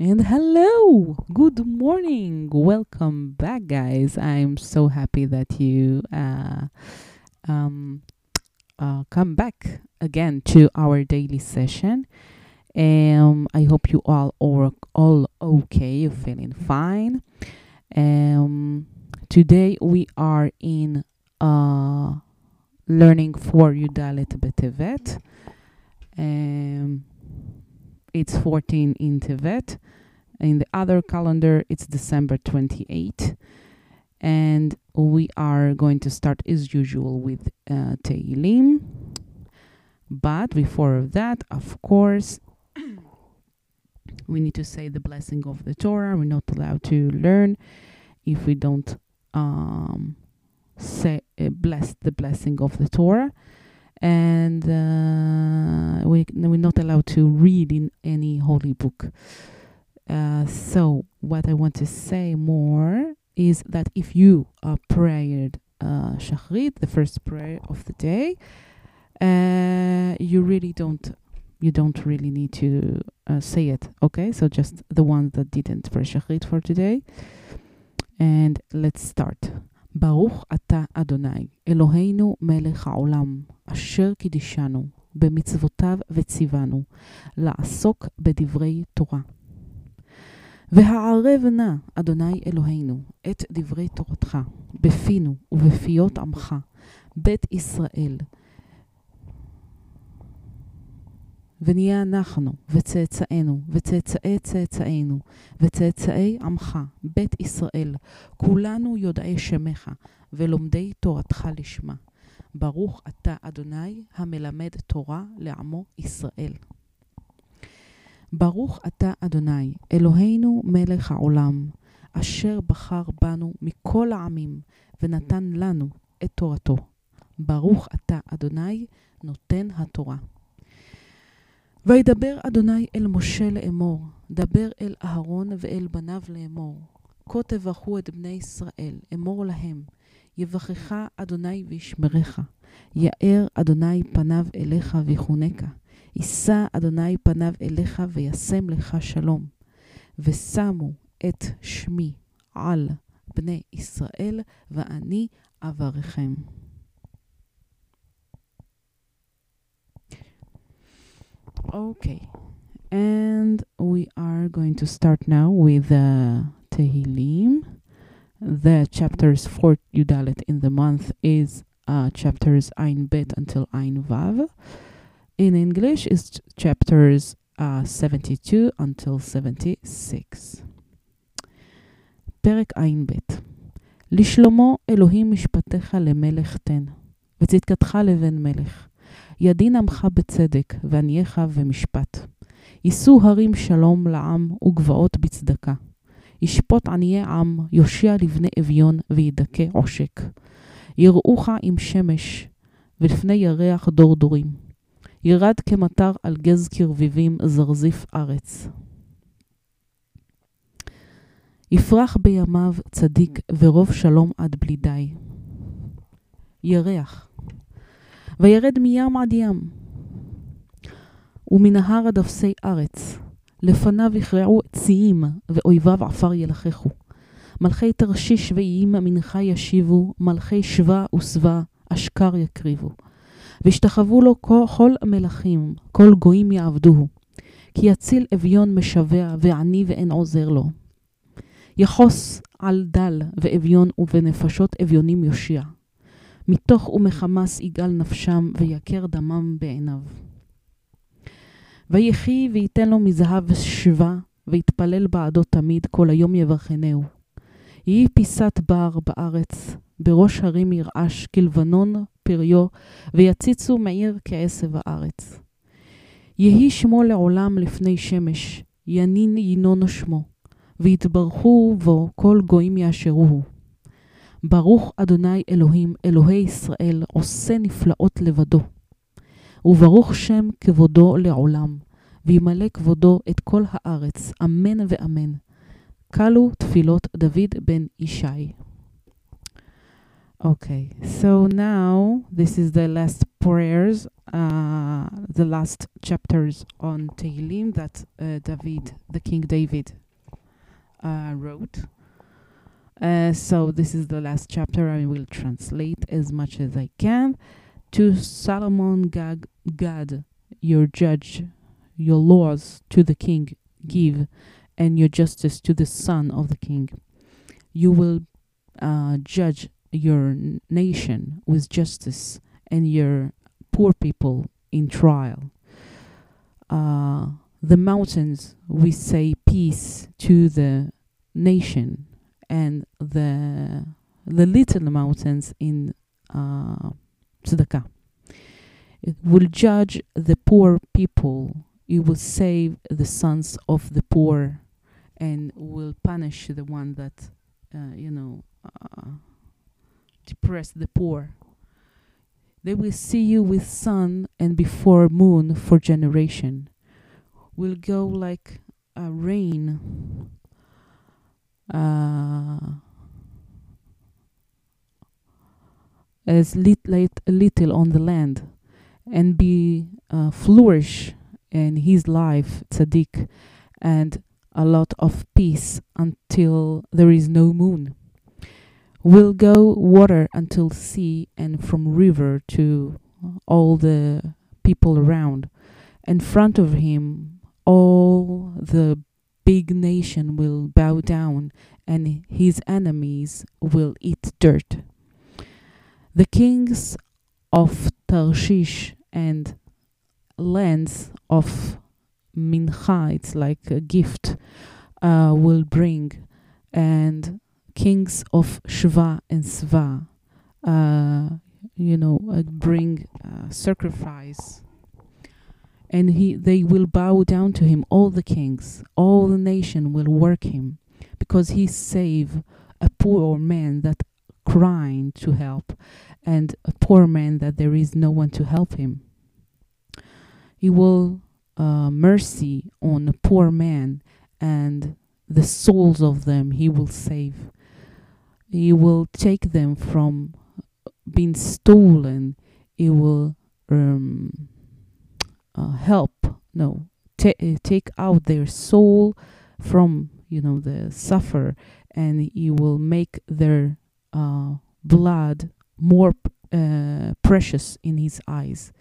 And hello, good morning, welcome back, guys. I'm so happy that you uh, um, uh, come back again to our daily session. Um, I hope you all are all okay. You're feeling fine. Um, today we are in uh, learning for Yudalet Betevet. Um, it's 14 in Tevet. In the other calendar, it's December 28. And we are going to start as usual with uh. But before that, of course, we need to say the blessing of the Torah. We're not allowed to learn if we don't um, say uh, bless the blessing of the Torah and uh, we, we're not allowed to read in any holy book. Uh, so, what I want to say more is that if you uh, prayed uh, the first prayer of the day, uh, you really don't you don't really need to uh, say it. Okay, so just the ones that didn't pray Shachrit for today. And let's start. ברוך אתה, אדוני, אלוהינו מלך העולם, אשר קידישנו, במצוותיו וציוונו, לעסוק בדברי תורה. והערב נא, אדוני אלוהינו, את דברי תורתך, בפינו ובפיות עמך, בית ישראל, ונהיה אנחנו, וצאצאינו, וצאצאי צאצאינו, וצאצאי עמך, בית ישראל, כולנו יודעי שמך, ולומדי תורתך לשמה. ברוך אתה, אדוני, המלמד תורה לעמו ישראל. ברוך אתה, אדוני, אלוהינו מלך העולם, אשר בחר בנו מכל העמים, ונתן לנו את תורתו. ברוך אתה, אדוני, נותן התורה. וידבר אדוני אל משה לאמור, דבר אל אהרון ואל בניו לאמור. כה תברכו את בני ישראל, אמור להם, יברכך אדוני וישמרך. יאר אדוני פניו אליך ויחונקה. יישא אדוני פניו אליך וישם לך שלום. ושמו את שמי על בני ישראל, ואני אברכם. Okay, and we are going to start now with uh, Tehillim. The chapters for Yudalet in the month is uh, chapters Ein Bet until Ein Vav. In English, is chapters uh, 72 until 76. פרק ע"ב לשלמה אלוהים משפטיך למלך תן, וצדקתך לבן מלך. ידין עמך בצדק, וענייך ומשפט. יישאו הרים שלום לעם, וגבעות בצדקה. ישפוט עניי עם, יושיע לבני אביון, וידכא עושק. יראוך עם שמש, ולפני ירח דור דורים. ירד כמטר על גז כרביבים, זרזיף ארץ. יפרח בימיו צדיק, ורוב שלום עד בלי די. ירח, וירד מים עד ים, ומנהר עד אפסי ארץ. לפניו יכרעו ציים, ואויביו עפר ילחכו. מלכי תרשיש ואיים מנחה ישיבו, מלכי שבה ושבע אשכר יקריבו. והשתחוו לו כל מלכים, כל גויים יעבדוהו. כי יציל אביון משבע, ועני ואין עוזר לו. יחוס על דל ואביון, ובנפשות אביונים יושיע. מתוך ומחמס יגאל נפשם, ויכר דמם בעיניו. ויחי וייתן לו מזהב שבה, ויתפלל בעדו תמיד, כל היום יברכנהו. יהי פיסת בר בארץ, בראש הרים ירעש, כלבנון פריו, ויציצו מעיר כעשב הארץ. יהי שמו לעולם לפני שמש, ינין ינון שמו, ויתברכו בו כל גויים יאשרוהו. ברוך אדוני אלוהים, אלוהי ישראל, עושה נפלאות לבדו. וברוך שם כבודו לעולם, וימלא כבודו את כל הארץ, אמן ואמן. כלו תפילות דוד בן ישי. Okay, so now this is the last prayers uh, the last chapters on Tehillim that uh, David, the King David, uh, wrote. Uh, so this is the last chapter. I will translate as much as I can. To Solomon Gag, God, your judge, your laws to the king give, and your justice to the son of the king. You will uh, judge your nation with justice and your poor people in trial. Uh, the mountains, we say peace to the nation, and the the little mountains in uh, tzedakah. It will judge the poor people. It will save the sons of the poor, and will punish the one that, uh, you know, uh, depress the poor. They will see you with sun and before moon for generation. Will go like a rain. Uh, as lit, lit, little on the land and be uh, flourish in his life tzaddik and a lot of peace until there is no moon. Will go water until sea and from river to all the people around. In front of him all the big nation will bow down and his enemies will eat dirt the kings of tarshish and lands of mincha it's like a gift uh, will bring and kings of Shva and Sva, uh, you know, uh, bring uh, sacrifice. And he, they will bow down to him. All the kings, all the nation will work him, because he save a poor man that crying to help, and a poor man that there is no one to help him. He will uh, mercy on a poor man, and the souls of them he will save he will take them from being stolen he will um, uh, help no ta- uh, take out their soul from you know the suffer and he will make their uh, blood more uh, precious in his eyes.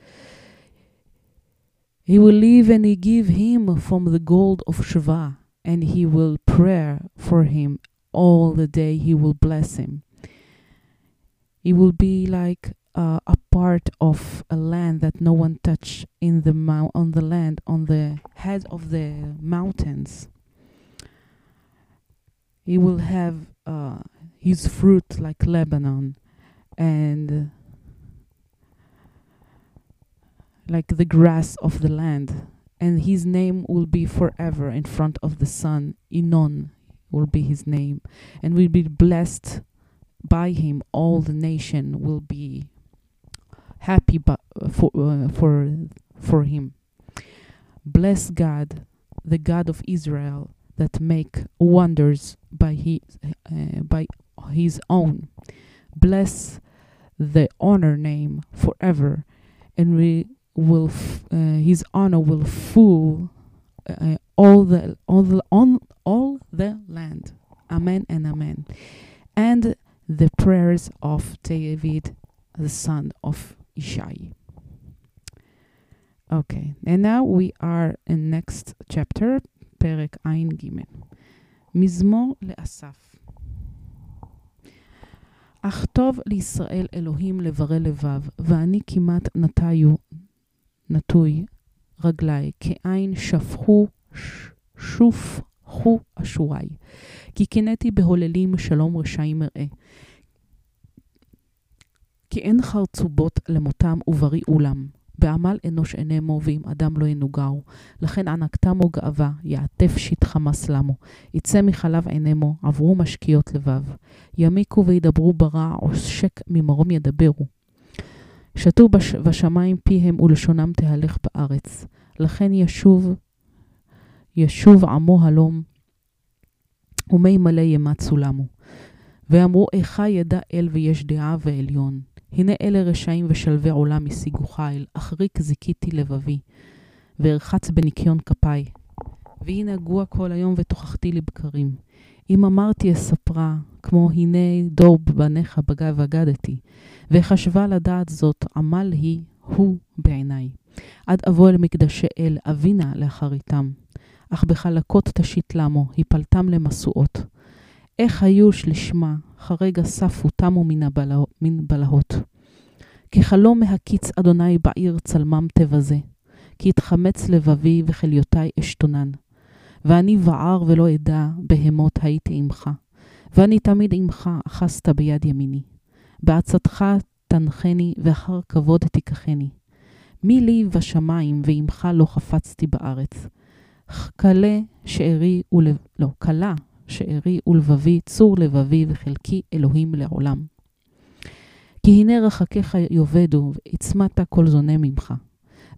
He will live and he give him from the gold of Shva and he will pray for him all the day. He will bless him. He will be like uh, a part of a land that no one touch in the on the land on the head of the mountains. He will have uh, his fruit like lebanon and like the grass of the land. And his name will be forever in front of the sun. Inon will be his name. And will be blessed by him. All the nation will be happy bu- for uh, for for him. Bless god the god of israel that make wonders by his uh, by his own. Bless the honor name forever and we will uh, his honor will fool uh, all the all the on all the land. Amen and amen. And the prayers of david the son of ishai okay and now we are in next chapter פרק ע"ג מזמור לאסף אך טוב לישראל אלוהים לברא לבב, ואני כמעט נטיו, נטוי רגלי, כעין שפכו, שופכו אשורי. כי קינאתי בהוללים שלום רשעים אראה. כי אין חרצובות למותם ובריאו לם. בעמל אנוש אינמו, ואם אדם לא ינוגעו. לכן ענקתמו גאווה, יעטף שטחה מסלמו. יצא מחלב עינמו, עברו משקיעות לבב. ימיקו וידברו ברע, עושק ממרום ידברו. שתו בש... בשמיים פיהם ולשונם תהלך בארץ. לכן ישוב, ישוב עמו הלום, ומי מלא ימצו למו. ואמרו, איכה ידע אל ויש דעה ועליון. הנה אלה רשעים ושלווי עולם השיגו חיל, אחריק זיכיתי לבבי, וארחץ בניקיון כפיי. והנהגוה כל היום ותוכחתי לבקרים. אם אמרתי אספרה, כמו הנה דור בניך בגב אגדתי, וחשבה לדעת זאת, עמל היא, הוא בעיניי. עד אבוא אל מקדשי אל, אבינה לאחריתם. אך בחלקות תשית למו, הפלתם למשואות. איך היו שלישמה, חרגע ספו תמו מן בלהות. כחלום מהקיץ אדוני בעיר צלמם תבזה, כי התחמץ לבבי וכליותי אשתונן. ואני וער ולא אדע, בהמות הייתי עמך. ואני תמיד עמך, אחזת ביד ימיני. בעצתך תנחני, ואחר כבוד תיקחני. מי לי בשמיים, ועמך לא חפצתי בארץ. כלה שארי ולב... לא, כלה שארי ולבבי, צור לבבי וחלקי אלוהים לעולם. כי הנה רחקיך יאבדו, ועצמת כל זונה ממך.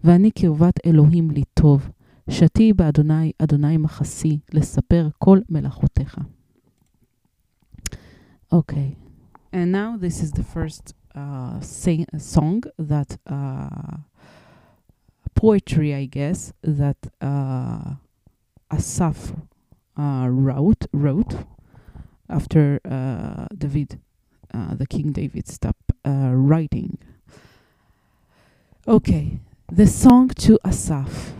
ואני קרבת אלוהים לי טוב, שתי באדוני, אדוני מחסי, לספר כל מלאכותיך. Okay, and now this is the first uh, sing, song that uh, poetry, I guess, that uh, Asaf uh, wrote wrote after uh, David, uh, the King David, stopped uh, writing. Okay, the song to Asaph,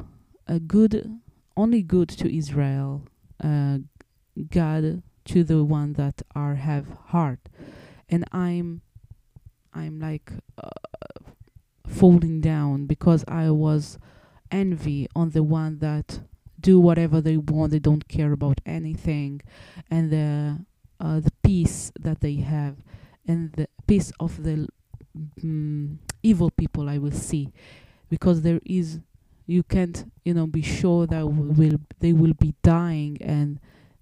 a good, only good to Israel, uh, God to the one that are have heart, and I'm, I'm like uh, falling down because I was envy on the one that do whatever they want. They don't care about anything, and the uh, the peace that they have, and the peace of the mm, evil people I will see, because there is you can't you know be sure that will they will be dying and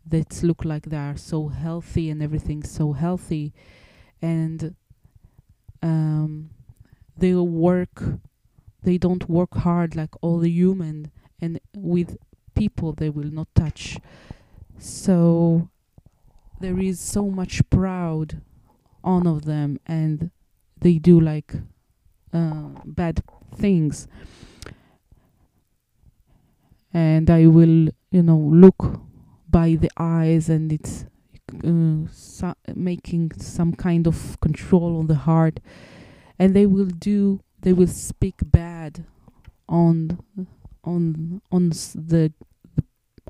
that look like they are so healthy and everything so healthy, and um, they work they don't work hard like all the human. And with people they will not touch. So there is so much proud on of them and they do like uh, bad things. And I will, you know, look by the eyes and it's uh, making some kind of control on the heart. And they will do, they will speak bad on on on the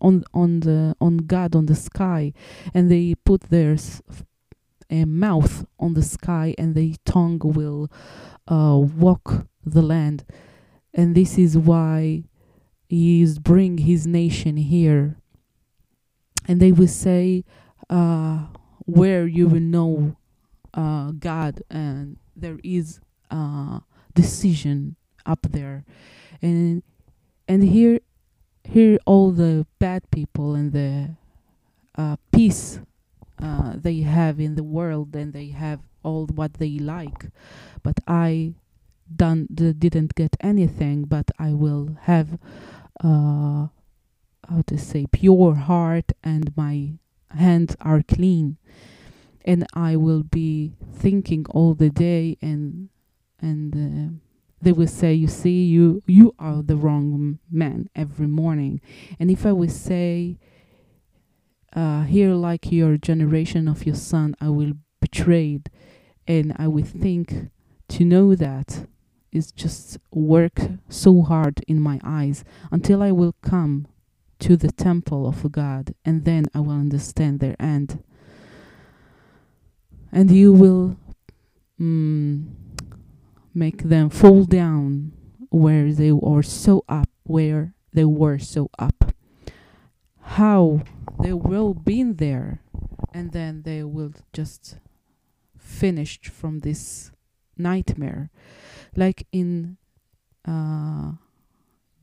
on on the on God on the sky, and they put their mouth on the sky, and the tongue will uh, walk the land, and this is why he is bring his nation here, and they will say, uh, where you will know uh, God, and there is uh, decision up there, and and here here all the bad people and the uh, peace uh, they have in the world and they have all what they like. But i done didn't get anything but i will have uh, how to say pure heart and my hands are clean. And i will be thinking all the day and and uh, they will say, "You see, you you are the wrong man every morning." And if I will say, uh, "Here, like your generation of your son, I will betrayed," and I will think to know that is just work so hard in my eyes until I will come to the temple of God, and then I will understand their end. And you will. Mm, make them fall down where they were so up, where they were so up. How they will be in there, and then they will just finished from this nightmare, like in uh,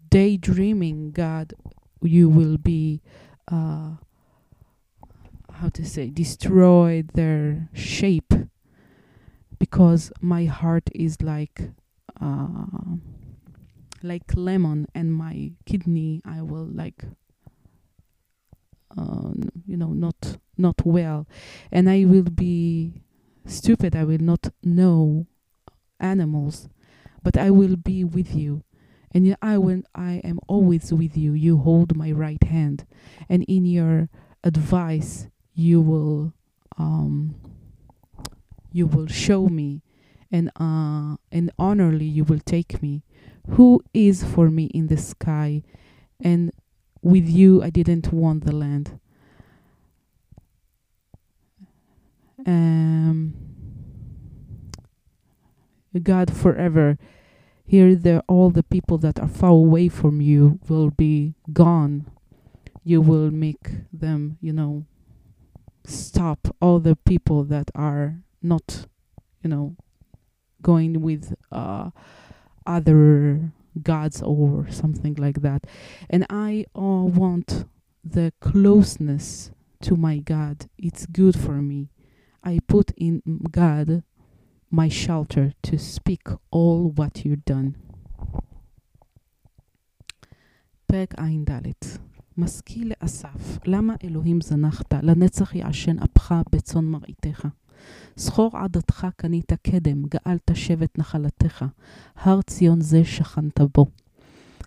daydreaming. God, you will be. Uh, how to say destroyed their shape because my heart is like uh, like lemon and my kidney I will like uh, you know not not well. And I will be stupid. I will not know animals, but I will be with you. And I when I am always with you, you hold my right hand, and in your advice you will um, you will show me, and uh, and honorly you will take me. Who is for me in the sky, and with you I didn't want the land. Um, God forever. Here, there all the people that are far away from you will be gone. You will make them, you know, stop all the people that are not, you know, going with uh, other gods or something like that. And I uh, want the closeness to my God. It's good for me. I put in God my shelter to speak all what you've done. פרק ע"ד משכיל לאסף, למה אלוהים זנחת, לנצח יעשן אפך בצאן מרעיתך. זכור עדתך קנית קדם, גאלת שבט נחלתך, הר ציון זה שכנת בו.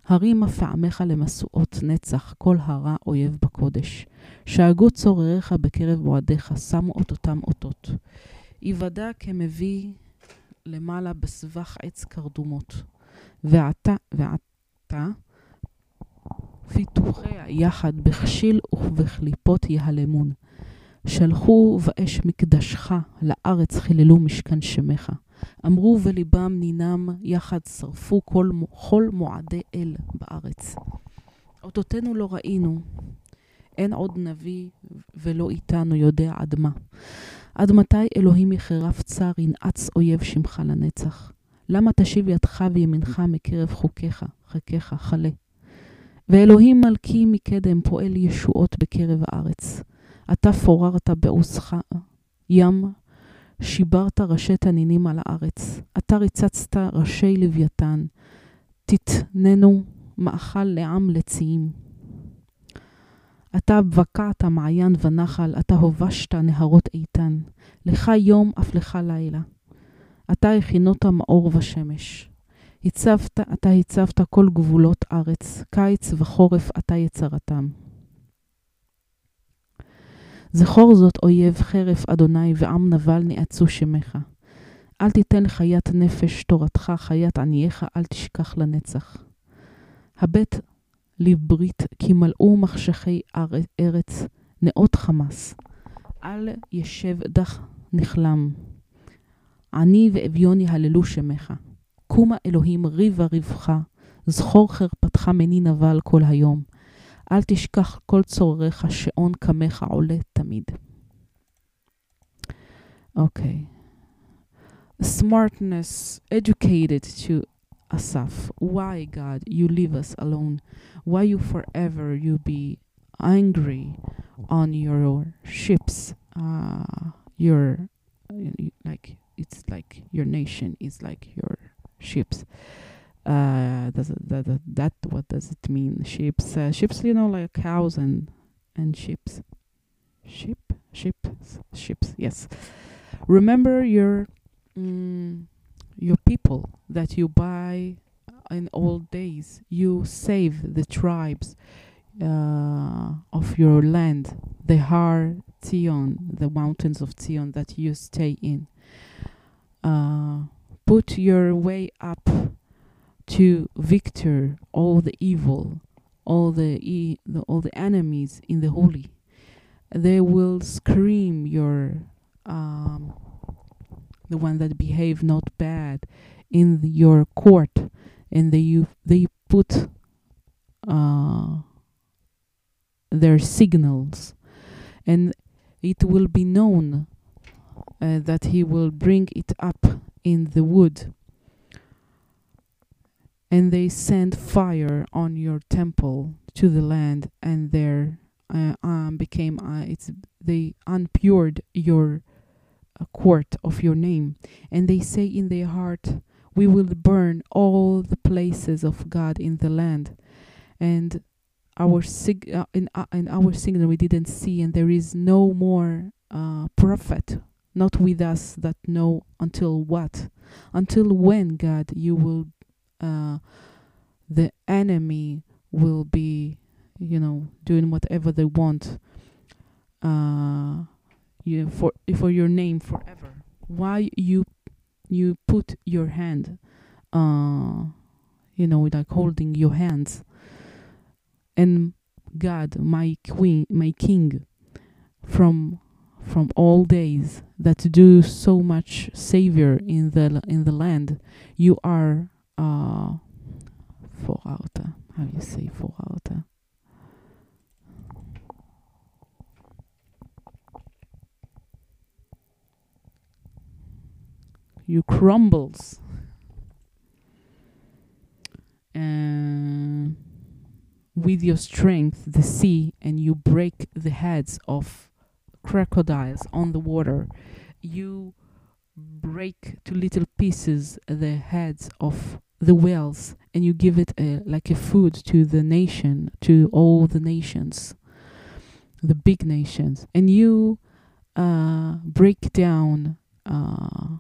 הרימה פעמך למשואות נצח, כל הרע אויב בקודש. שאגו צורריך בקרב מועדיך, שמו אותותם אותות. היוודע כמביא למעלה בסבך עץ קרדומות. ועתה, ועתה, פיתוחיה יחד בכשיל ובקליפות יהלמון. שלחו באש מקדשך, לארץ חיללו משכן שמך. אמרו בליבם נינם יחד שרפו כל, כל מועדי אל בארץ. אותותינו לא ראינו, אין עוד נביא ולא איתנו יודע עד מה. עד מתי אלוהים יחרף צר ינעץ אויב שמך לנצח? למה תשיב ידך וימינך מקרב חוקיך, חקיך, חלה? ואלוהים מלכי מקדם פועל ישועות בקרב הארץ. אתה פוררת בעוזך ים, שיברת ראשי תנינים על הארץ. אתה ריצצת ראשי לוויתן, תתננו מאכל לעם לציים. אתה בקעת מעיין ונחל, אתה הובשת נהרות איתן. לך יום אף לך לילה. אתה הכינות מאור ושמש. הצבת, אתה הצבת כל גבולות ארץ, קיץ וחורף אתה יצרתם. זכור זאת אויב חרף אדוני ועם נבל נעצו שמך. אל תיתן חיית נפש תורתך, חיית ענייך אל תשכח לנצח. הבט לברית, כי מלאו מחשכי ארץ, נאות חמס. אל ישב דח נכלם. עני ואביון יהללו שמך. קומה אלוהים ריבה ריבך, זכור חרפתך מני נבל כל היום. אל תשכח כל צורריך, שעון קמך עולה תמיד. אוקיי. Okay. Smartness, educated to Asaph. Why, God, you leave us alone? Why you forever you be angry on your ships? Uh, your like it's like your nation is like your ships. Uh, does it, that, that, that what does it mean? Ships, uh, ships, you know, like cows and and ships, sheep, ships, ships. Yes. Remember your mm, your people that you buy in old days. You save the tribes uh, of your land, the Har Zion, the mountains of Zion that you stay in. Uh, put your way up to victor all the evil, all the, e- the all the enemies in the holy. They will scream your um, the one that behave not bad in your court, and they they put uh, their signals, and it will be known uh, that he will bring it up in the wood and they sent fire on your temple to the land and there uh, um, became uh, it's they unpured your uh, court of your name and they say in their heart we will burn all the places of god in the land and our sig- uh, in, uh, in our signal we didn't see and there is no more uh, prophet not with us that know until what? Until when, God, you will, uh, the enemy will be, you know, doing whatever they want uh, you for for your name forever. Why you you put your hand, uh, you know, like holding your hands, and God, my queen, my king, from from all days that do so much savior in the in the land, you are uh, voorouter. How you say voorouter? You crumbles. And with your strength the sea and you break the heads of crocodiles on the water. You break to little pieces the heads of the whales and you give it a, like a food to the nation, to all the nations, the big nations. And you uh, break down uh,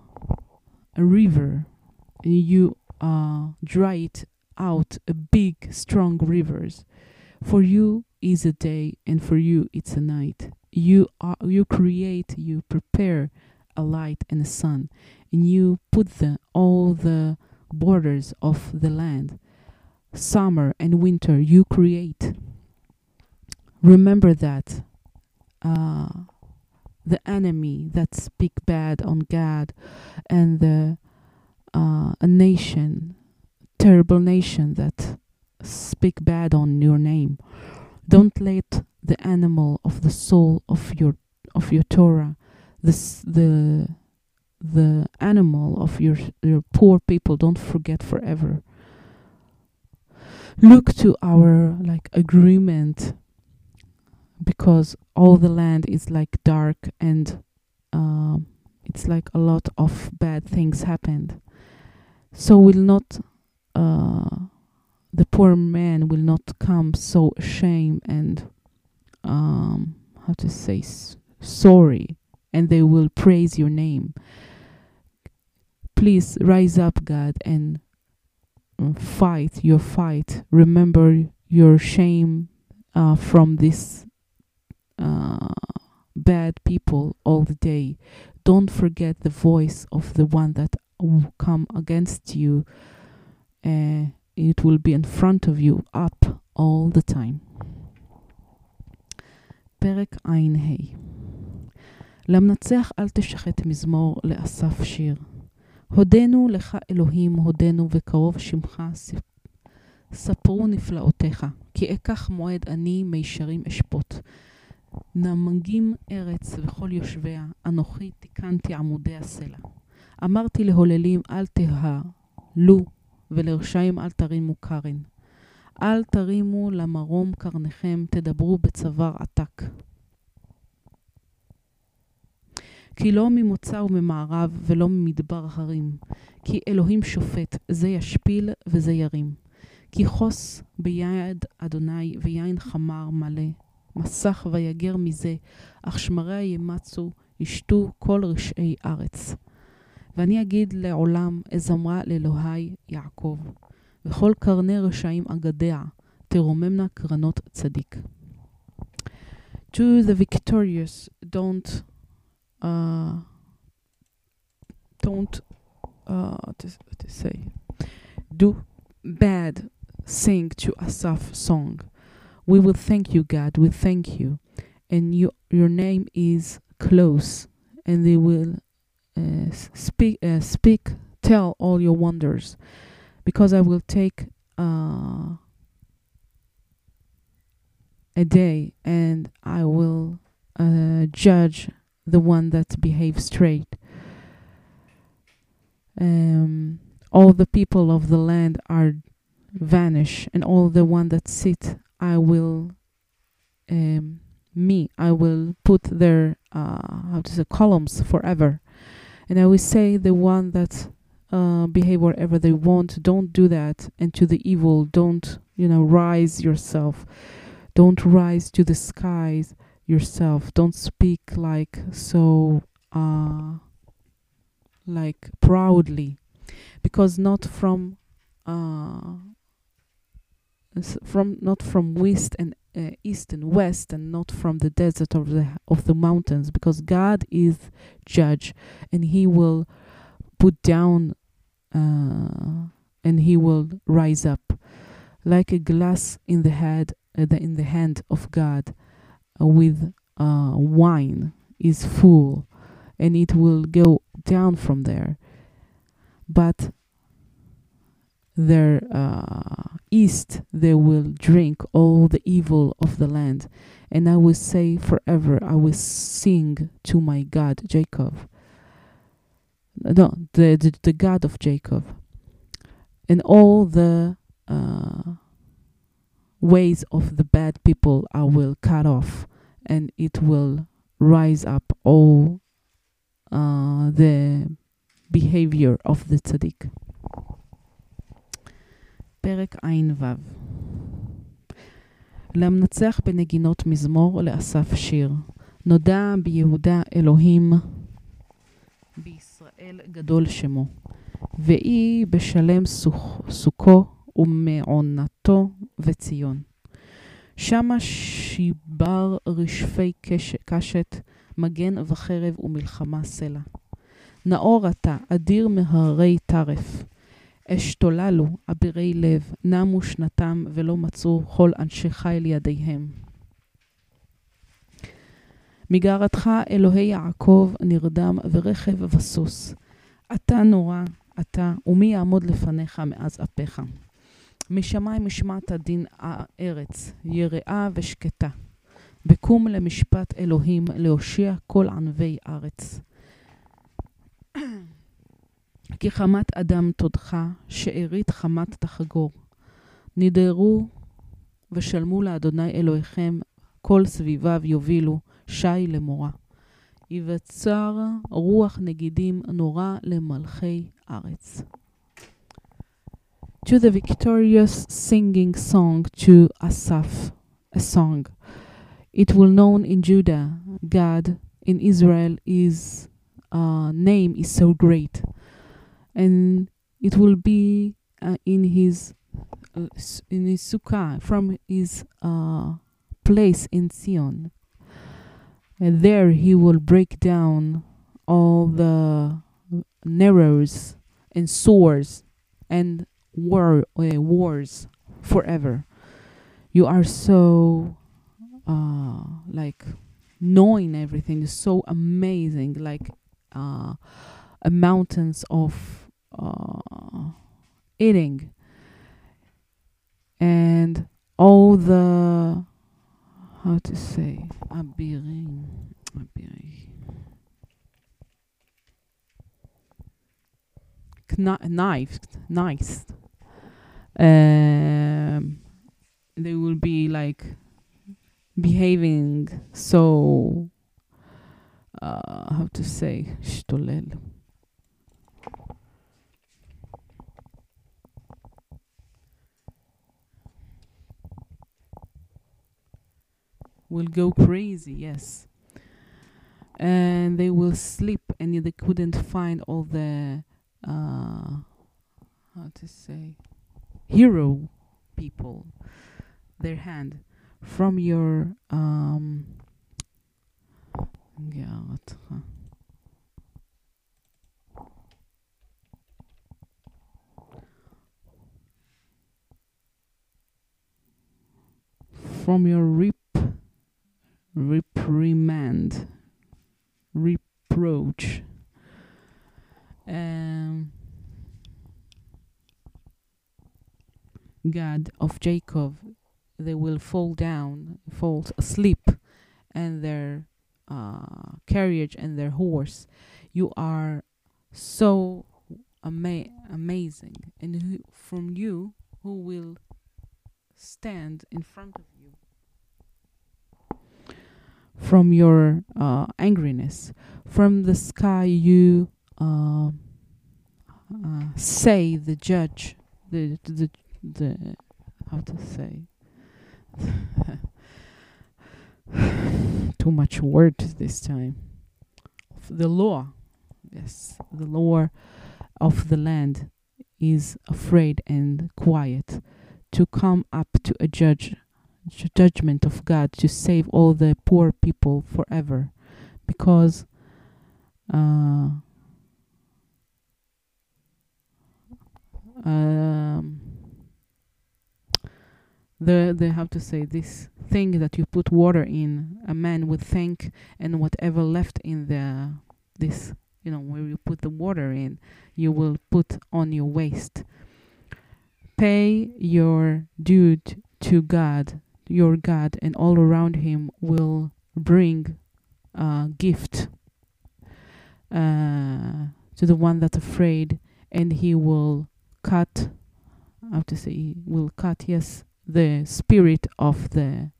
a river and you uh, dry it out a big strong rivers for you is a day and for you it's a night you are you create you prepare a light and a sun and you put the all the borders of the land summer and winter you create remember that uh, the enemy that speak bad on God and the uh, a nation, terrible nation that speak bad on your name. Don't let the animal of the soul of your of your Torah, this the the animal of your your poor people. Don't forget forever. Look to our like agreement because all the land is like dark and uh, it's like a lot of bad things happened. So will not uh, the poor man will not come so ashamed and um, how to say s- sorry, and they will praise your name. Please rise up, God, and uh, fight your fight. Remember your shame uh, from this uh, bad people all the day. Don't forget the voice of the one that will come against you. Uh, it will be in front of you, up all the time. פרק ע"ה למנצח אל תשחט מזמור, לאסף שיר. הודנו לך אלוהים, הודנו וקרוב שמך, ספרו נפלאותיך, כי אקח מועד אני מישרים אשפוט. נמגים ארץ וכל יושביה, אנוכי תיקנתי עמודי הסלע. אמרתי להוללים אל תהלו, ולרשעים אל תרימו קרן. אל תרימו למרום קרניכם, תדברו בצוואר עתק. כי לא ממוצא וממערב ולא ממדבר הרים, כי אלוהים שופט, זה ישפיל וזה ירים. כי חוס ביד אדוני ויין חמר מלא, מסך ויגר מזה, אך שמריה ימצו, ישתו כל רשעי ארץ. ואני אגיד לעולם, אזמרה לאלוהי יעקב, וכל קרני רשעים אגדיה, תרוממנה קרנות צדיק. To the victorious, don't, uh, don't, uh, to, to say, do bad, sing to Asaph song. We will thank you, God. We thank you, and you, your name is close, and they will uh, speak, uh, speak, tell all your wonders, because I will take uh, a day and I will uh, judge the one that behaves straight. Um, all the people of the land are vanish, and all the one that sit, I will, um, me, I will put their uh, how to say columns forever, and I will say the one that uh, behave wherever they want. Don't do that, and to the evil, don't you know rise yourself. Don't rise to the skies yourself. Don't speak like so uh, like proudly. Because not from uh, from not from west and uh, east and west and not from the desert of the of the mountains. Because God is judge and he will put down uh, and he will rise up like a glass in the head uh, the, in the hand of God with uh, wine is full and it will go down from there. But their uh, east they will drink all the evil of the land. And i will say forever i will sing to my god jacob. No the the, the god of jacob. And all the uh, ways of the bad people i will cut off and it will rise up all uh, the behavior of the tzaddik. פרק ע"ו למנצח בנגינות מזמור לאסף שיר. נודע ביהודה אלוהים, בישראל גדול שמו. ויהי בשלם סוכ, סוכו ומעונתו וציון. שמה שיבר רשפי קש, קשת, מגן וחרב ומלחמה סלע. נאור אתה, אדיר מהרי טרף. אשתוללו אבירי לב, נמו שנתם ולא מצאו כל אנשי חיל ידיהם. מגרתך אלוהי יעקב נרדם ורכב וסוס. אתה נורא, אתה, ומי יעמוד לפניך מאז אפיך. משמיים משמעת דין הארץ, יראה ושקטה. בקום למשפט אלוהים, להושיע כל ענבי ארץ. כי חמת אדם תודך, שארית חמת תחגור. נדרו ושלמו לאדוני אלוהיכם, כל סביביו יובילו, שי למורה. יבצר רוח נגידים נורא למלכי ארץ. To the victorious singing song to Asaph, a song. It will known in Judah, God in Israel is uh, name is so great, and it will be uh, in his uh, in his sukkah from his uh, place in Zion. And there he will break down all the narrows and swords and war uh, wars forever. You are so uh, like knowing everything is so amazing, like uh, a mountains of uh, eating. And all the how to say abirim abirim Kni- knifed nice um, they will be like behaving so uh, how to say shtolel will go crazy yes. And they will sleep and they couldn't find all the uh, how to say hero people their hand from your um yeah from your rip reprimand reproach um God of Jacob they will fall down fall asleep and their uh, carriage and their horse. You are so ama- amazing. And who, from you who will stand in front of you? From your uh, angriness. From the sky you uh, uh, say the judge the the the how to say. Too much words this time. The law, yes, the law of the land is afraid and quiet to come up to a judge judgment of God to save all the poor people forever. Because uh, um, the they have to say this thing that you put water in a man would think and whatever left in the this you know where you put the water in you will put on your waist. Pay your due to god. Your god and all around him will bring a gift uh, to the one that's afraid and he will cut I have to say will cut yes the spirit of the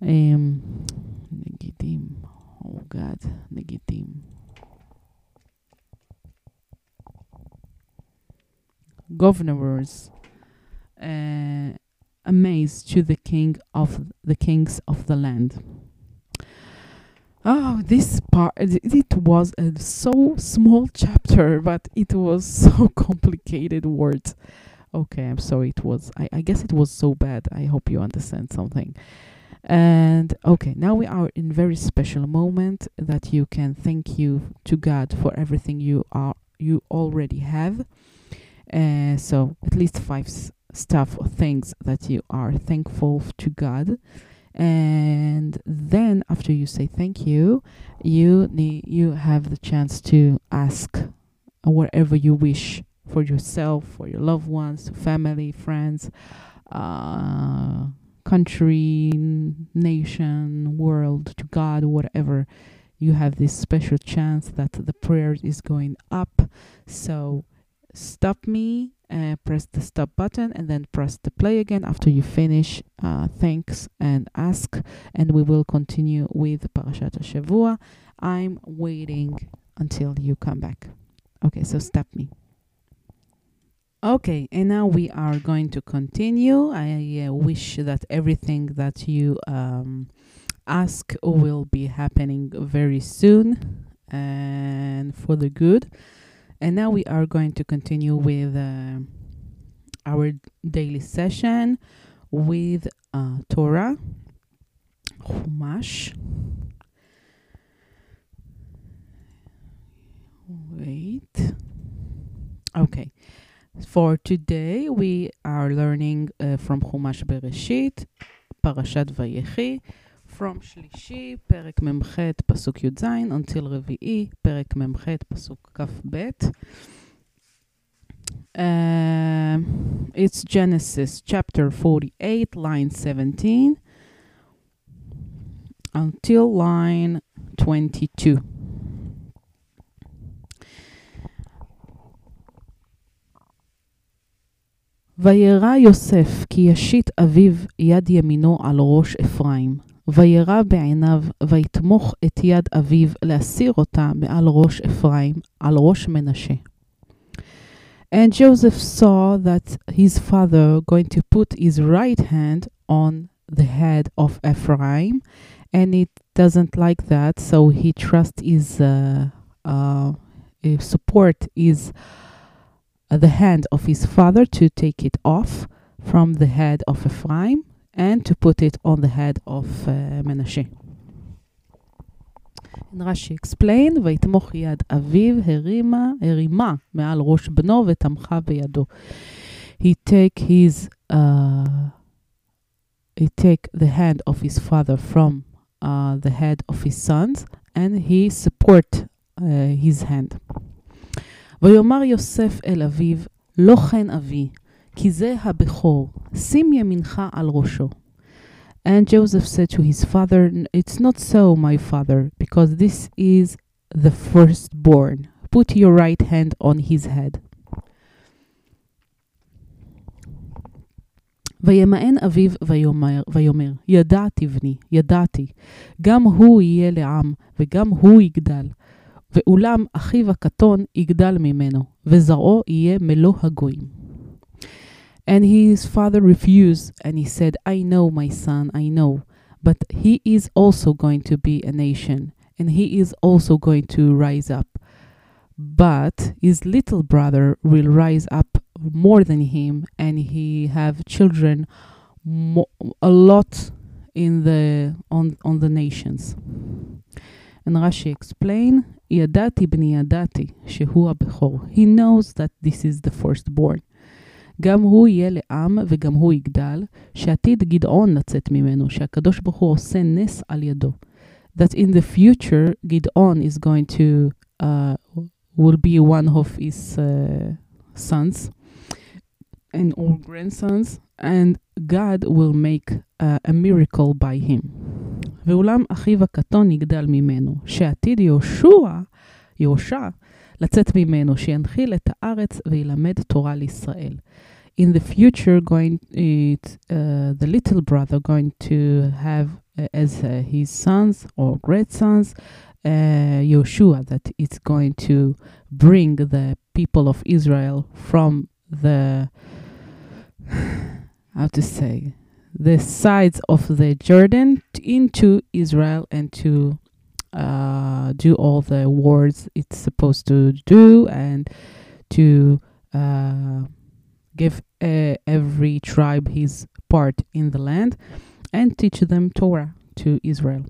um negidim. Oh god negidim. Governors uh, amazed to the king of the kings of the land. Oh, this part, it was a so small chapter, but it was so complicated words. Okay, I'm sorry. It was, I, I guess it was so bad. I hope you understand something. And okay, now we are in very special moment that you can thank you to God for everything you are you already have. Uh, so at least five s- stuff or things that you are thankful to God and then after you say thank you you need you have the chance to ask whatever you wish for yourself for your loved ones family friends uh, country nation world to god whatever you have this special chance that the prayer is going up so stop me uh, press the stop button and then press the play again after you finish uh, thanks and ask and we will continue with parashat Shavua. I'm waiting until you come back. Okay, so stop me. Okay, and now we are going to continue. I uh, wish that everything that you um, ask will be happening very soon and for the good. And now we are going to continue with uh, our daily session with uh, Torah, Chumash. Wait. Okay. For today, we are learning uh, from Chumash Bereshit, Parashat Vayechi, from שלישי, פרק מ"ח, פסוק י"ז, until רביעי, פרק מ"ח, פסוק כ"ב. Um, it's Genesis chapter 48, line 17, until line 22. וירא יוסף כי ישית אביו יד ימינו על ראש אפרים, וירא בעיניו, ויתמוך את יד אביו להסיר אותה מעל ראש אפרים, על ראש מנשה. And Joseph saw that his father going to put his right hand on the head of Ephraim, and it doesn't like that, so he trusts his uh, uh, his support is uh, the hand of his father to take it off from the head of Ephraim and to put it on the head of uh, Menashe. And Rashi explained, ויתמוך יד אביו הרימה, הרימה מעל ראש בנו ותמכה בידו. He take his, uh, he take the hand of his father from uh, the head of his sons and he support uh, his hand. ויאמר יוסף אל אביו, לא כן אבי, כי זה הבכור, שים ימינך על ראשו. And Joseph said to his father, "N- It's not so, my father, because this is the firstborn. Put your right hand on his head. וימאן אביו ויאמר, ויאמר, ידעתי בני, ידעתי, גם הוא יהיה לעם, וגם הוא יגדל. ואולם אחיו הקטון יגדל ממנו, וזרעו יהיה מלוא הגויים. And his father refused, and he said, I know, my son, I know, but he is also going to be a nation, and he is also going to rise up. But his little brother will rise up more than him, and he have children mo- a lot in the on on the nations. And Rashi explain, ידעתי בני ידעתי, שהוא הבכור. He knows that this is the firstborn. גם הוא יהיה לעם וגם הוא יגדל, שעתיד גדעון לצאת ממנו, שהקדוש ברוך הוא עושה נס על ידו. That in the future, Gidon is going to, uh, will be one of his uh, sons and or grandsons, and God will make uh, a miracle by him. ואולם אחיו הקטון יגדל ממנו, שעתיד יהושע, יהושע, לצאת ממנו, שינחיל את הארץ וילמד תורה לישראל. In the future, going it, uh, the little brother going to have uh, as uh, his sons or great sons, uh, Yoshua, that it's going to bring the people of Israel from the how to say the sides of the Jordan into Israel and to uh, do all the wars it's supposed to do and to uh, give uh, every tribe his part in the land and teach them Torah to Israel.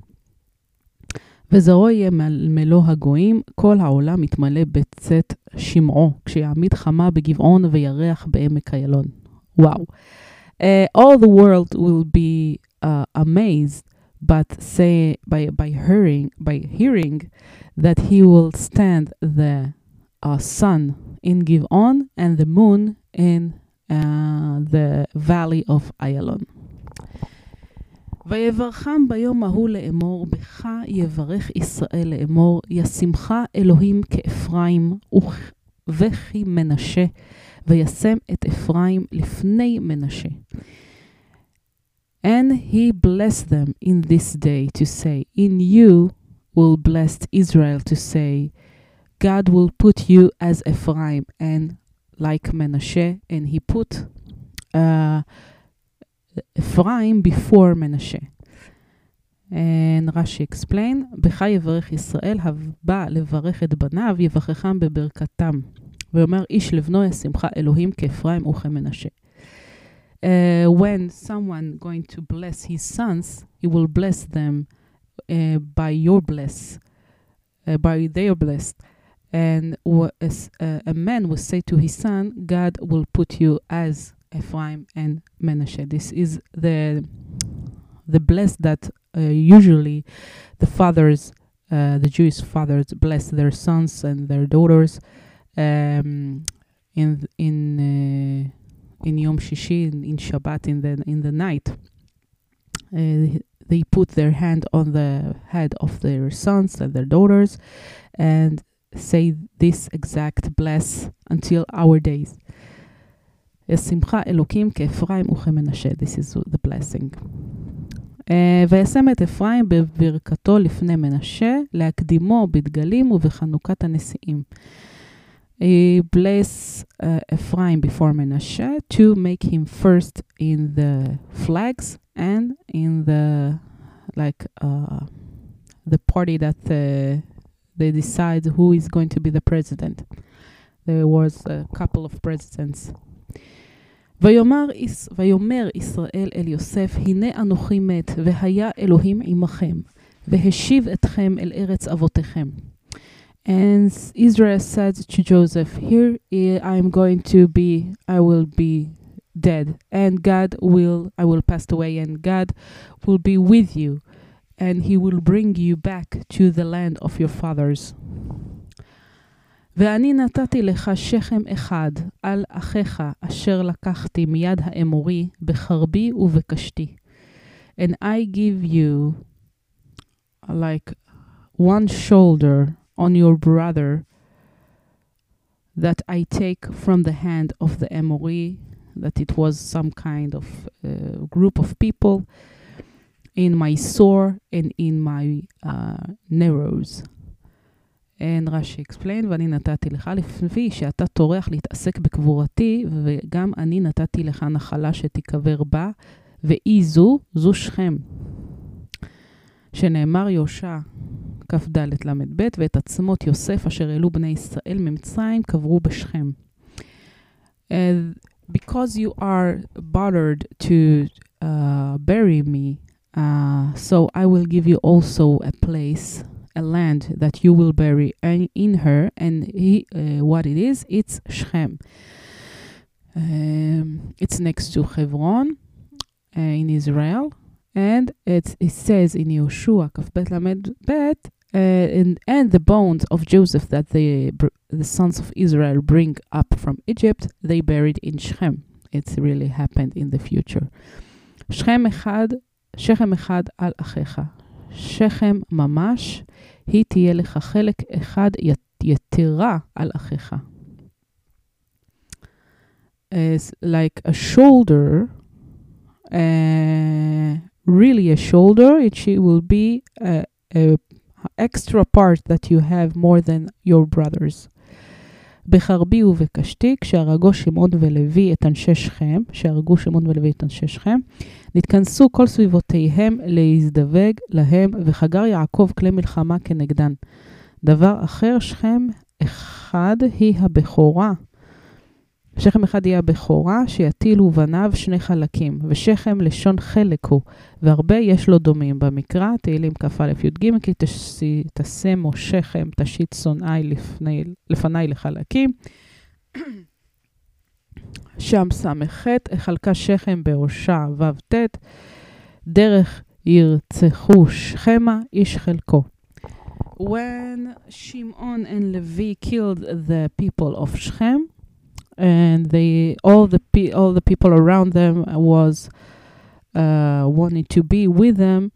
וזרעו יהיה מלוא הגויים, כל העולם מתמלא בצאת שמעו, כשיעמיד חמה בגבעון וירח בעמק איילון. וואו. Uh, all the world will be uh, amazed, but say by by hearing by hearing that he will stand the uh, sun in Givon and the moon in uh, the valley of Ayalon. ויברכם ביום ההוא לאמור, בך יברך ישראל לאמור, ישמך אלוהים כאפרים וכי מנשה, וישם את אפרים לפני מנשה. And he blessed them in this day to say, In you will bless Israel to say, God will put you as Ephraim and like Menashe, and he put uh, Ephraim before Menashe. And Rashi explain, בך יברך ישראל, הבא לברך את בניו, יברכם בברכתם. ואומר, איש לבנו ישמחה אלוהים כאפרים וכמנשה. Uh, when someone going to bless his sons, he will bless them uh, by your bless, uh, by their blessed. And as, uh, a man will say to his son, God will put you as Ephraim and Menashe. This is the the bless that uh, usually the fathers, uh, the Jewish fathers, bless their sons and their daughters um, in in uh, in Yom Shishi in, in Shabbat in the in the night. Uh, they put their hand on the head of their sons and their daughters, and say this exact bless until our days. שמחה אלוקים כאפרים וכמנשה. This is the blessing. Uh, וישם את אפרים בברכתו לפני מנשה, להקדימו בדגלים ובחנוכת הנשיאים. He bless uh, Ephraim before Menashe to make him first in the flags and in the like uh, the party that uh, they decide who is going to be the president. There was a couple of presidents. ויאמר, ויאמר ישראל אל יוסף, הנה אנוכי מת, והיה אלוהים עמכם, והשיב אתכם אל ארץ אבותיכם. And Israel said to Joseph, Here I am going to be, I will be dead, and God will, I will pass away, and God will be with you, and he will bring you back to the land of your fathers. ואני נתתי לך שכם אחד על אחיך אשר לקחתי מיד האמורי בחרבי ובקשתי. And I give you like one shoulder on your brother that I take from the hand of the Emori, that it was some kind of uh, group of people in my sore and in my uh, narrows. And רש"י explain, ואני נתתי לך לפי שאתה טורח להתעסק בקבורתי, וגם אני נתתי לך נחלה שתיקבר בה, ואי זו, זו שכם. שנאמר יושע, כ"ד ל"ב, ואת עצמות יוסף אשר העלו בני ישראל ממצרים קברו בשכם. Uh, because you are bothered to uh, bury me, uh, so I will give you also a place, a land that you will bury in her, and he, uh, what it is, it's Shechem. Um, it's next to Hebron uh, in Israel, and it, it says in Yoshua Kafbet Lamed Bet, uh, and, and the bones of Joseph that the, the sons of Israel bring up from Egypt, they buried in Shechem. It's really happened in the future. Shechem Echad, Shechem Echad al Achecha. Shechem mamash, he tielchachelk לך חלק אחד יתרה It's like a shoulder, uh, really a shoulder, it she will be a, a extra part that you have more than your brothers. בחרבי ובקשתי, כשהרגו שמעון ולוי את אנשי שכם, שהרגו שמעון ולוי את אנשי שכם, נתכנסו כל סביבותיהם להזדווג להם, וחגר יעקב כלי מלחמה כנגדן. דבר אחר, שכם אחד היא הבכורה שכם אחד יהיה הבכורה, שיטילו בניו שני חלקים, ושכם לשון חלק הוא, והרבה יש לו דומים. במקרא, תהילים כ"א י"ג, כי תשמו שכם, תשית שונאי לפני, לפניי לחלקים. שם ס"ח, החלקה שכם בראשה ו"ט, דרך ירצחו שכמה, איש חלקו. When Shimon and Levi killed the people of Shechem, and they all the pe- all the people around them was uh, wanting to be with them,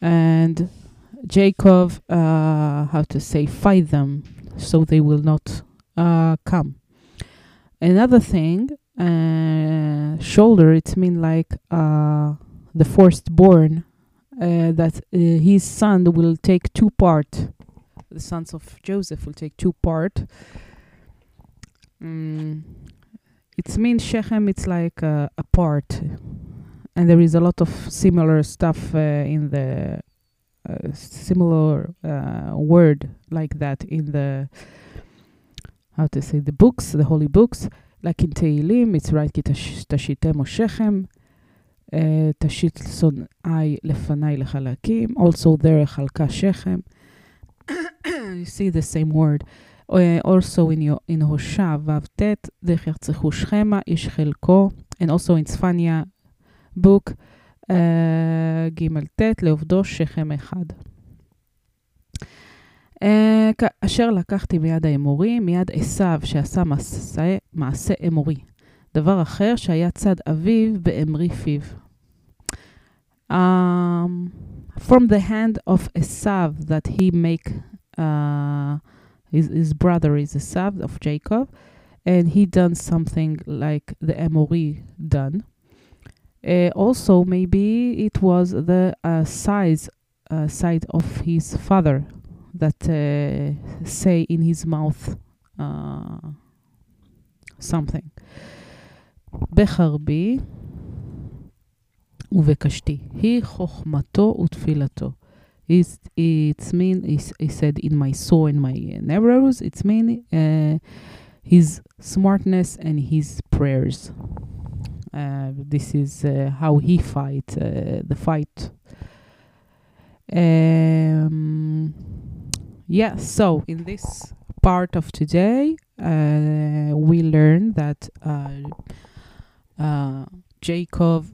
and Jacob, uh, how to say, fight them so they will not uh, come. Another thing, uh, shoulder, it means like uh, the firstborn, uh, that uh, his son will take two part. The sons of Joseph will take two part Mm, it means Shechem, it's like a, a, part. And there is a lot of similar stuff uh, in the uh, similar uh, word like that in the, how to say, the books, the holy books. Like in Tehillim, it's right, כי תשיתם או שכם, תשית שונאי לפניי לחלקים. Also there, חלקה שכם. you see the same word. Uh, also in, in הושע ו"ט, דרך ירצחו שכמה, איש חלקו, and also in צפניה book uh, ג'-ט', לעובדו שכם אחד. Uh, אשר לקחתי מיד האמורי, מיד עשיו שעשה מעשה, מעשה אמורי. דבר אחר שהיה צד אביו באמרי פיו. Um, from the hand of Esav that he make uh, his, his brother is a son of Jacob, and he done something like the Emori done. Uh, also, maybe it was the uh, size uh, side of his father that uh, say in his mouth uh, something. בחרבי ובקשתי, היא חוכמתו ותפילתו. It's, it's mean, he said, in my soul and my arrows, it's mean uh, his smartness and his prayers. Uh, this is uh, how he fight uh, the fight. Um, yeah, so in this part of today, uh, we learn that uh, Jacob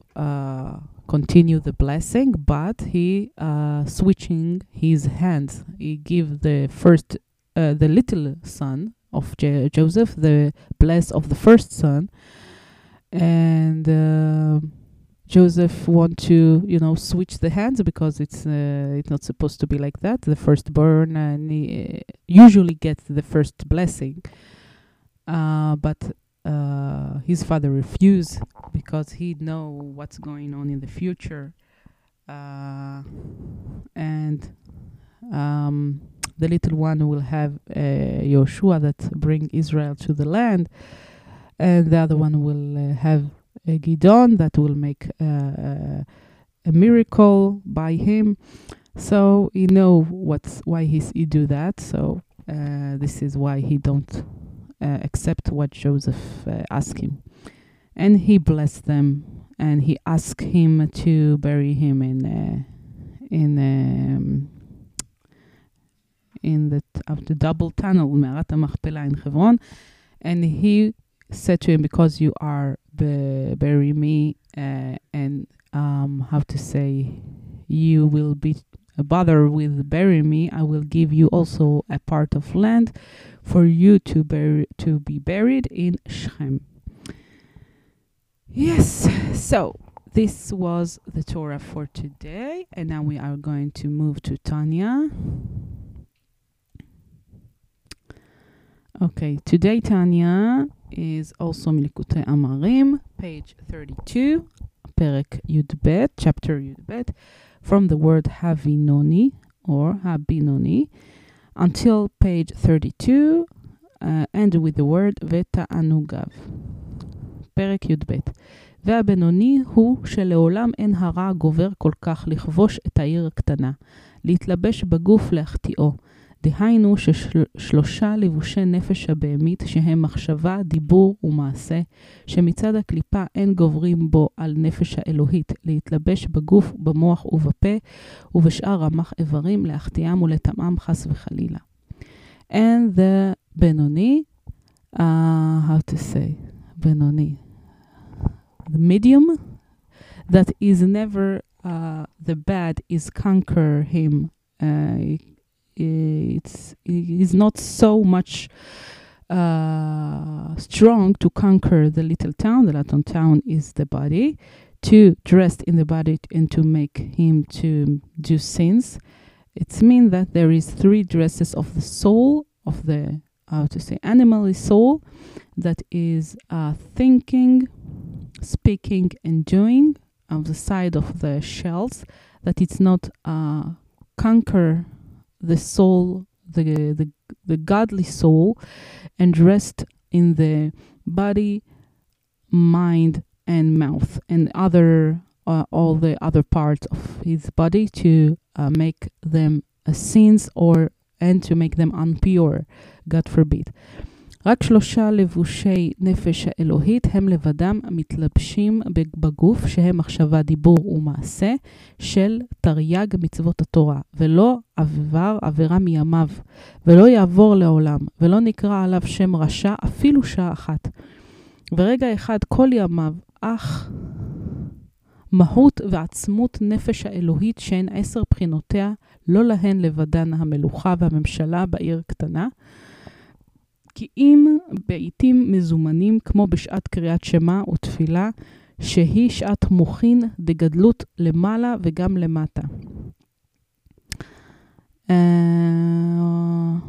continue the blessing, but he uh, switching his hands. He give the first, uh, the little son of Joseph, the bless of the first son, and uh, Joseph want to, you know, switch the hands because it's uh, it's not supposed to be like that. The firstborn and he uh, usually gets the first blessing, uh, but uh, his father refused because he know what's going on in the future. Uh, and um, the little one will have uh, Yoshua that bring Israel to the land. And the other one will uh, have a Gidon that will make uh, a miracle by him. So you know what's why he's, he do that. So uh, this is why he don't uh, accept what Joseph uh, asked him, and he blessed them, and he asked him to bury him in uh, in um, in the t- of the double tunnel, Me'arat HaMachpelah in Hebron, and he said to him, "Because you are bu- bury me, uh, and um, how to say, you will be bother with burying me, I will give you also a part of land for you to bury to be buried in Shechem. Yes, so this was the Torah for today, and now we are going to move to Tanya. Okay, today Tanya is also Milikute Amarim, page 32, Perek Yudbet, chapter Yudbet from the word הווינוני, or הבינוני, until page 32, uh, and with the word ותענוגיו. פרק י"ב והבינוני הוא שלעולם אין הרע גובר כל כך לכבוש את העיר הקטנה, להתלבש בגוף להחטיאו. דהיינו ששלושה לבושי נפש הבהמית שהם מחשבה, דיבור ומעשה, שמצד הקליפה אין גוברים בו על נפש האלוהית, להתלבש בגוף, במוח ובפה, ובשאר רמ"ח איברים, להחטיאם ולטמאם חס וחלילה. And the בינוני, uh, how to say, בינוני, the medium, that is never, uh, the bad is conquer him. Uh, it's is not so much uh, strong to conquer the little town. The little town is the body, to dress in the body and to make him to do sins. It's mean that there is three dresses of the soul of the how to say animal soul that is uh, thinking, speaking, and doing of the side of the shells. That it's not uh, conquer the soul, the, the, the godly soul, and rest in the body, mind, and mouth, and other uh, all the other parts of his body to uh, make them uh, sins or and to make them unpure, God forbid. רק שלושה לבושי נפש האלוהית הם לבדם המתלבשים בגוף, שהם מחשבה, דיבור ומעשה, של תרי"ג מצוות התורה, ולא עבר עבירה מימיו, ולא יעבור לעולם, ולא נקרא עליו שם רשע אפילו שעה אחת. ורגע אחד כל ימיו, אך מהות ועצמות נפש האלוהית שהן עשר בחינותיה, לא להן לבדן המלוכה והממשלה בעיר קטנה, כי אם בעיתים מזומנים, כמו בשעת קריאת שמע ותפילה, שהיא שעת מוחין דגדלות למעלה וגם למטה. Uh,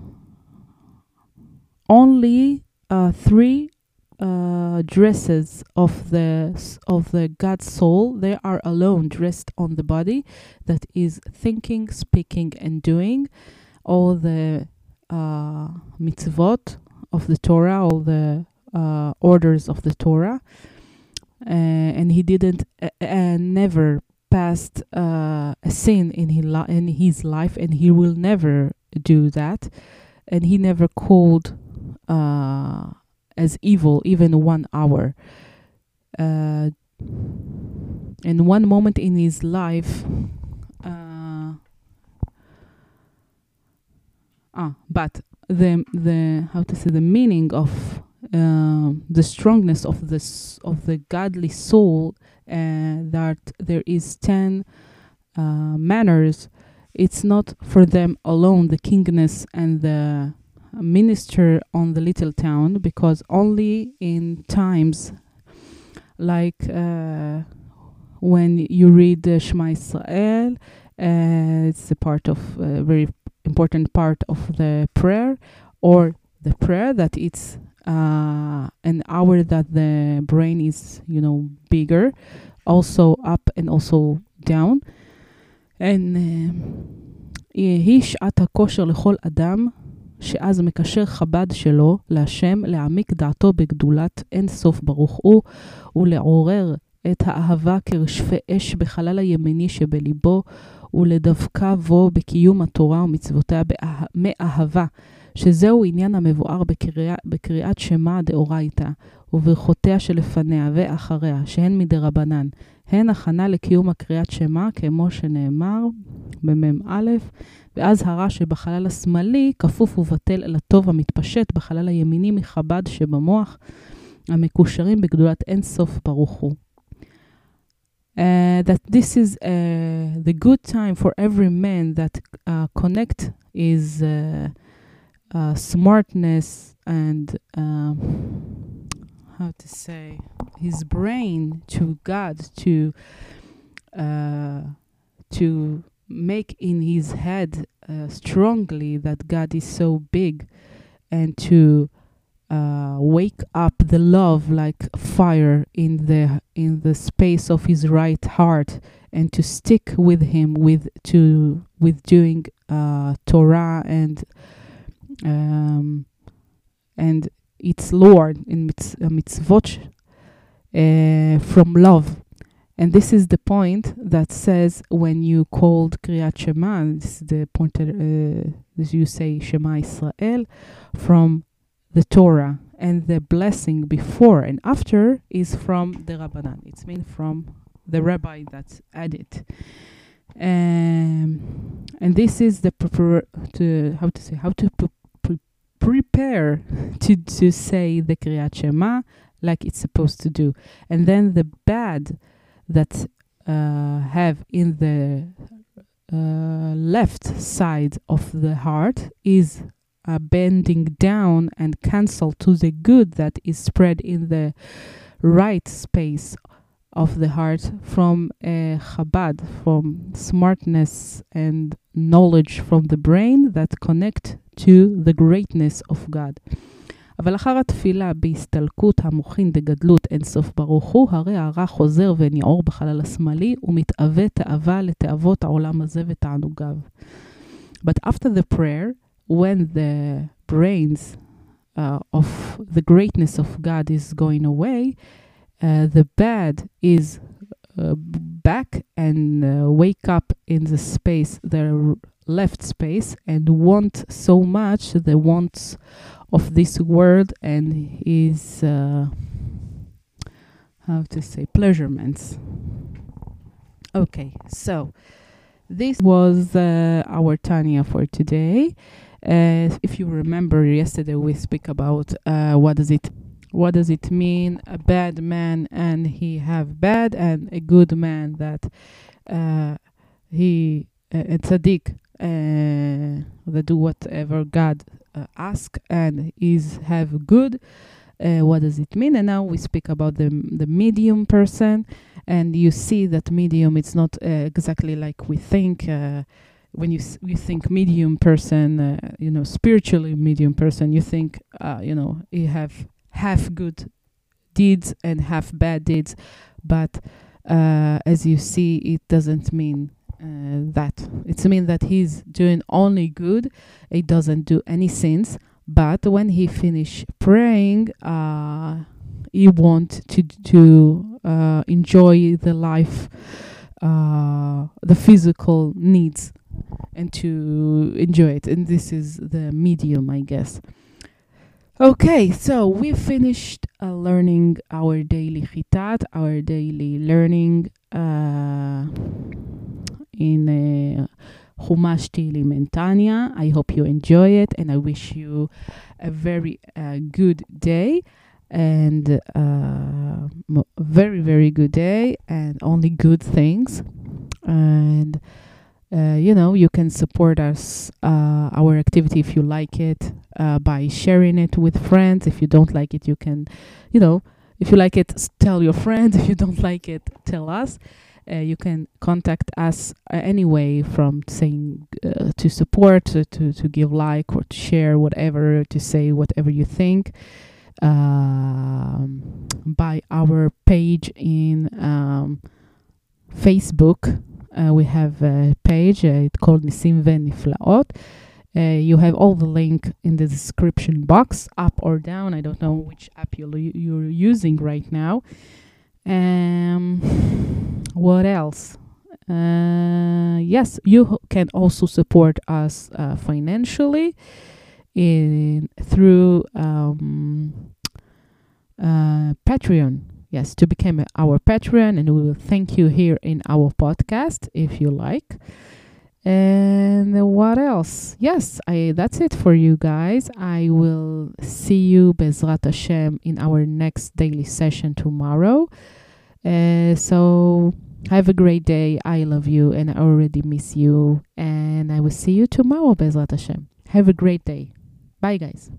only uh, three uh, dresses of the of the God's soul they are alone dressed on the body that is thinking, speaking, and doing all the uh, mitzvot of the Torah, all the uh, orders of the Torah, uh, and he didn't uh, never passed uh, a sin in his, li- in his life, and he will never do that, and he never called uh, as evil even one hour. Uh, in one moment in his life, ah, but the the how to say the meaning of uh, the strongness of this of the godly soul uh, that there is 10 uh, manners. It's not for them alone the kingness and the minister on the little town because only in times like uh, when you read the Shema Israel uh, it's a part of a very important part of the prayer or the prayer that it's uh, an hour that the brain is you know bigger also up and also down and היא שעת הכושר לכל אדם שאז מקשר חב"ד שלו להשם להעמיק דעתו בגדולת אין סוף ברוך הוא ולעורר את האהבה כרשפי אש בחלל הימיני שבליבו ולדווקא בו בקיום התורה ומצוותיה באה- מאהבה, שזהו עניין המבואר בקריאה, בקריאת שמע דאורייתא, וברכותיה שלפניה ואחריה, שהן מדרבנן, הן הכנה לקיום הקריאת שמע, כמו שנאמר במ"א, ואז הרע שבחלל השמאלי כפוף ובטל אל הטוב המתפשט בחלל הימיני מחב"ד שבמוח, המקושרים בגדולת אין סוף ברוך הוא. Uh, that this is uh, the good time for every man that uh, connect is uh, uh, smartness and um, how to say his brain to God to uh, to make in his head strongly that God is so big and to uh, wake up the love like fire in the in the space of his right heart and to stick with him with to with doing uh, Torah and um, and its Lord in mitz, uh, mitzvot uh, from love. And this is the point that says when you called Kriyat Shema, this is the point that uh, as you say Shema Israel from the Torah, and the blessing before and after is from the Rabbanan. It's mean from the rabbi that added. Um, and this is the prepar- to how to say how to pre- pre- prepare to to say the Kriyat Shema like it's supposed to do, and then the bad that uh, have in the uh, left side of the heart is uh, bending down and cancel to the good that is spread in the right space of the heart from uh, Chabad, from smartness and knowledge from the brain that connect to the greatness of God. אבל אחר התפילה בהסתלקות המוחין דגדלות אין סוף ברוך הוא, הרי הרע חוזר וניעור בחלל השמאלי ומתאווה תאווה לתאוות העולם הזה ותענוגיו. But after the prayer, when the brains uh, of the greatness of God is going away, uh, the bad is uh, back and uh, wake up in the space, the left space, and want so much the wants of this world and his, uh, how to say, pleasurements. Okay, so this was uh, our Tanya for today. Uh, if you remember, yesterday we speak about uh, what does it what does it mean a bad man and he have bad and a good man that uh, he uh, a tzaddik uh, that do whatever God uh, ask and is have good. Uh, what does it mean? And now we speak about the the medium person, and you see that medium. It's not uh, exactly like we think. Uh, when you s- you think medium person, uh, you know, spiritually medium person, you think, uh, you know, you have half good deeds and half bad deeds, but uh, as you see, it doesn't mean uh, that. It's mean that he's doing only good. He doesn't do any sins. But when he finish praying, uh, he want to to uh, enjoy the life, uh, the physical needs, and to enjoy it. And this is the medium, I guess. Okay, so we finished uh, learning our daily chitat, our daily learning uh, in Chumash Tehillim and. I hope you enjoy it, and I wish you a very uh, good day and uh, very very good day and only good things. And uh, you know you can support us uh, our activity if you like it uh, by sharing it with friends. If you don't like it, you can, you know, if you like it, tell your friends. If you don't like it, tell us. Uh, you can contact us uh, anyway from saying to support, to, to, to give like or to share whatever, to say whatever you think um, by our page in um, Facebook. Uh, we have a page, uh, it's called Nisim Veniflaot. Uh, you have all the link in the description box, up or down. I don't know which app you're, you're using right now. Um, what else? Uh, yes, you can also support us uh, financially in through um, uh, Patreon. Yes, to become our Patreon, and we will thank you here in our podcast if you like. And what else? Yes, I that's it for you guys. I will see you Bezrat Hashem in our next daily session tomorrow. Uh, so have a great day. I love you and I already miss you. And I will see you tomorrow, Bezrat Hashem. Have a great day. Bye, guys.